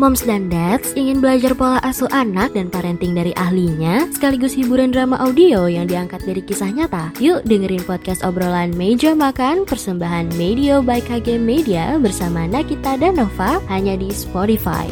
Moms dan Dads ingin belajar pola asuh anak dan parenting dari ahlinya, sekaligus hiburan drama audio yang diangkat dari kisah nyata. Yuk dengerin podcast obrolan Meja Makan persembahan Media by KG Media bersama Nakita dan Nova hanya di Spotify.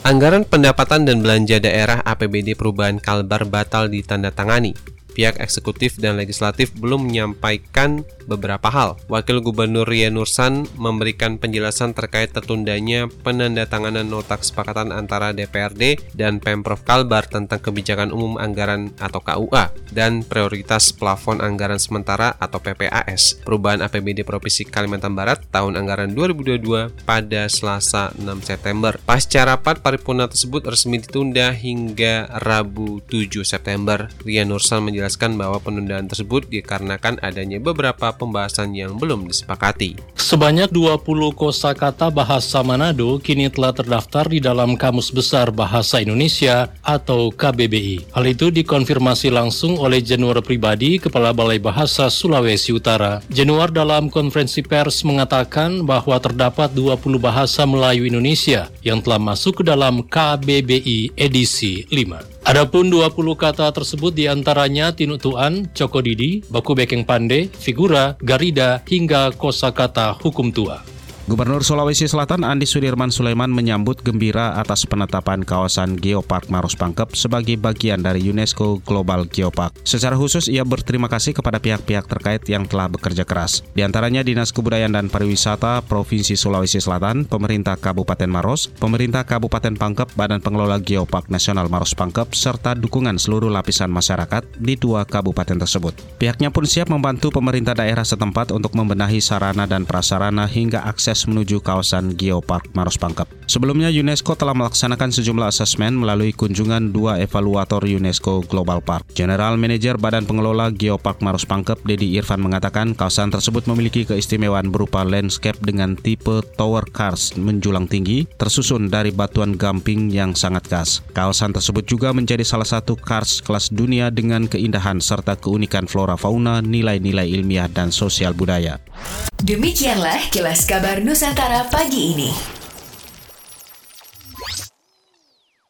Anggaran pendapatan dan belanja daerah APBD perubahan Kalbar batal ditandatangani pihak eksekutif dan legislatif belum menyampaikan beberapa hal. Wakil Gubernur Ria Nursan memberikan penjelasan terkait tertundanya penandatanganan nota kesepakatan antara DPRD dan Pemprov Kalbar tentang kebijakan umum anggaran atau KUA dan prioritas plafon anggaran sementara atau PPAS perubahan APBD Provinsi Kalimantan Barat tahun anggaran 2022 pada Selasa 6 September. Pasca rapat paripurna tersebut resmi ditunda hingga Rabu 7 September. Ria Nursan menjelaskan menjelaskan bahwa penundaan tersebut dikarenakan adanya beberapa pembahasan yang belum disepakati. Sebanyak 20 kosakata bahasa Manado kini telah terdaftar di dalam Kamus Besar Bahasa Indonesia atau KBBI. Hal itu dikonfirmasi langsung oleh Januar pribadi Kepala Balai Bahasa Sulawesi Utara. Januar dalam konferensi pers mengatakan bahwa terdapat 20 bahasa Melayu Indonesia yang telah masuk ke dalam KBBI edisi 5. Adapun 20 kata tersebut di antaranya tinutuan, cokodidi, baku bekeng pande, figura, garida, hingga kosakata hukum tua. Gubernur Sulawesi Selatan Andi Sudirman Sulaiman menyambut gembira atas penetapan kawasan Geopark Maros Pangkep sebagai bagian dari UNESCO Global Geopark. Secara khusus ia berterima kasih kepada pihak-pihak terkait yang telah bekerja keras. Di antaranya Dinas Kebudayaan dan Pariwisata Provinsi Sulawesi Selatan, Pemerintah Kabupaten Maros, Pemerintah Kabupaten Pangkep, Badan Pengelola Geopark Nasional Maros Pangkep, serta dukungan seluruh lapisan masyarakat di dua kabupaten tersebut. Pihaknya pun siap membantu pemerintah daerah setempat untuk membenahi sarana dan prasarana hingga akses menuju kawasan Geopark Maros Pangkep. Sebelumnya UNESCO telah melaksanakan sejumlah asesmen melalui kunjungan dua evaluator UNESCO Global Park. General Manager Badan Pengelola Geopark Maros Pangkep, Dedi Irfan mengatakan kawasan tersebut memiliki keistimewaan berupa landscape dengan tipe tower cars menjulang tinggi, tersusun dari batuan gamping yang sangat khas. Kawasan tersebut juga menjadi salah satu cars kelas dunia dengan keindahan serta keunikan flora fauna, nilai-nilai ilmiah dan sosial budaya. Demikianlah kilas kabar Nusantara pagi ini.